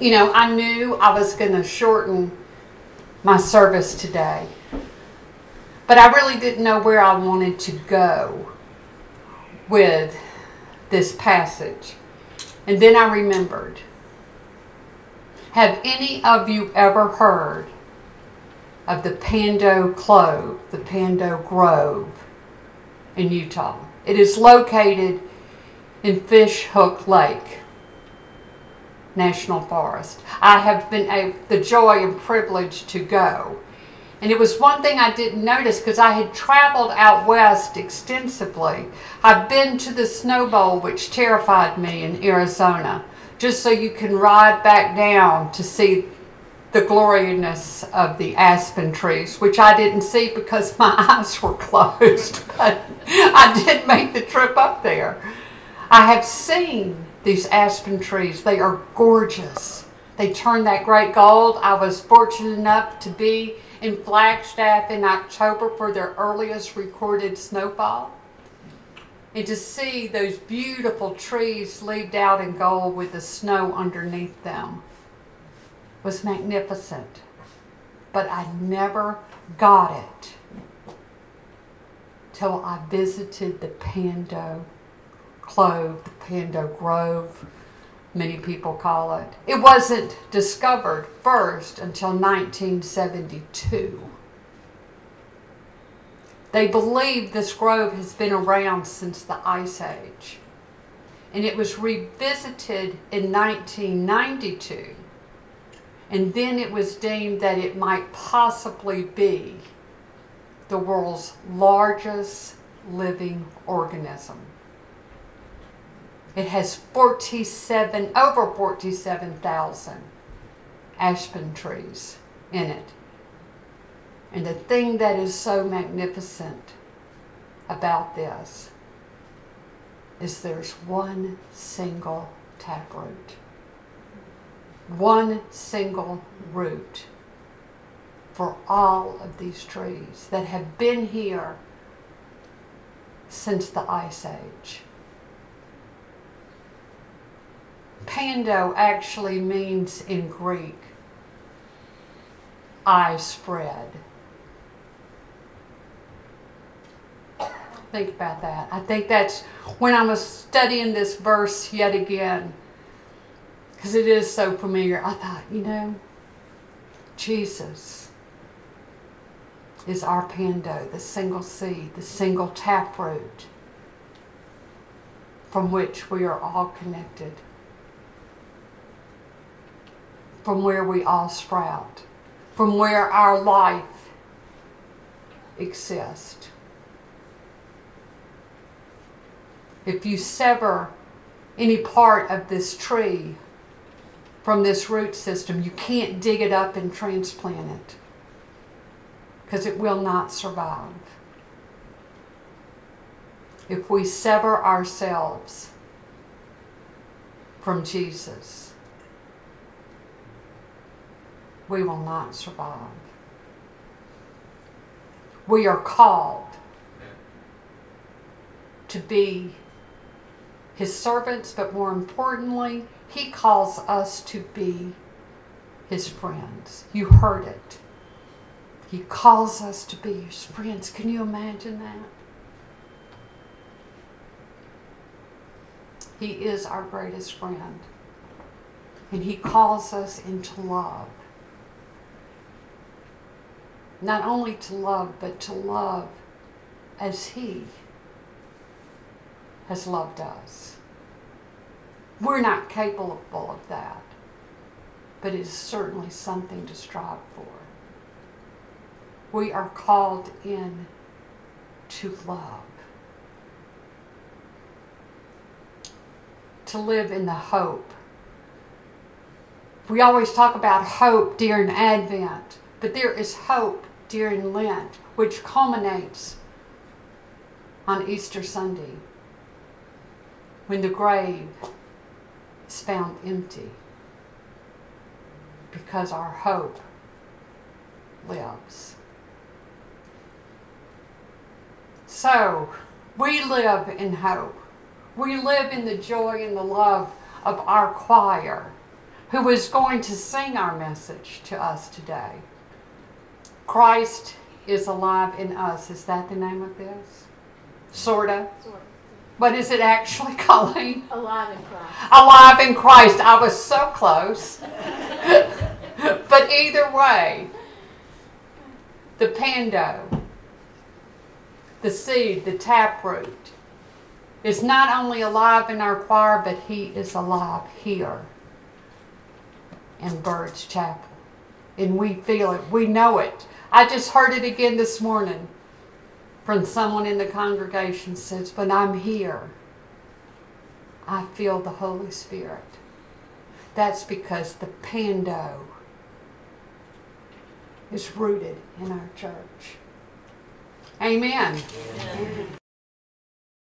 You know, I knew I was going to shorten my service today, but I really didn't know where I wanted to go with this passage. And then I remembered Have any of you ever heard of the Pando Clone, the Pando Grove in Utah? It is located in Fish Hook Lake. National Forest. I have been a, the joy and privilege to go. And it was one thing I didn't notice because I had traveled out west extensively. I've been to the Snow Bowl, which terrified me in Arizona, just so you can ride back down to see the gloriousness of the aspen trees, which I didn't see because my eyes were closed. But I did make the trip up there. I have seen these aspen trees. They are gorgeous. They turn that great gold. I was fortunate enough to be in Flagstaff in October for their earliest recorded snowfall. And to see those beautiful trees leaved out in gold with the snow underneath them was magnificent. But I never got it till I visited the Pando Clone, the Pando Grove, many people call it. It wasn't discovered first until 1972. They believe this grove has been around since the Ice Age. And it was revisited in 1992. And then it was deemed that it might possibly be the world's largest living organism. It has 47, over 47,000 aspen trees in it. And the thing that is so magnificent about this is there's one single taproot, one single root for all of these trees that have been here since the Ice Age. Pando actually means in Greek, I spread. Think about that. I think that's when I was studying this verse yet again, because it is so familiar. I thought, you know, Jesus is our pando, the single seed, the single taproot from which we are all connected from where we all sprout, from where our life exists. If you sever any part of this tree from this root system, you can't dig it up and transplant it because it will not survive. If we sever ourselves from Jesus, we will not survive. We are called to be his servants, but more importantly, he calls us to be his friends. You heard it. He calls us to be his friends. Can you imagine that? He is our greatest friend. And he calls us into love not only to love, but to love as He has loved us. We're not capable of that, but it is certainly something to strive for. We are called in to love, to live in the hope. We always talk about hope during Advent, but there is hope during Lent, which culminates on Easter Sunday when the grave is found empty because our hope lives. So, we live in hope. We live in the joy and the love of our choir who is going to sing our message to us today. Christ is alive in us. Is that the name of this? Sorta. Sort of. What is it actually, Colleen? Alive in Christ. Alive in Christ. I was so close. but either way, the pando, the seed, the taproot, is not only alive in our choir, but he is alive here in Byrd's Chapel. And we feel it, we know it. I just heard it again this morning from someone in the congregation says, When I'm here, I feel the Holy Spirit. That's because the pando is rooted in our church. Amen.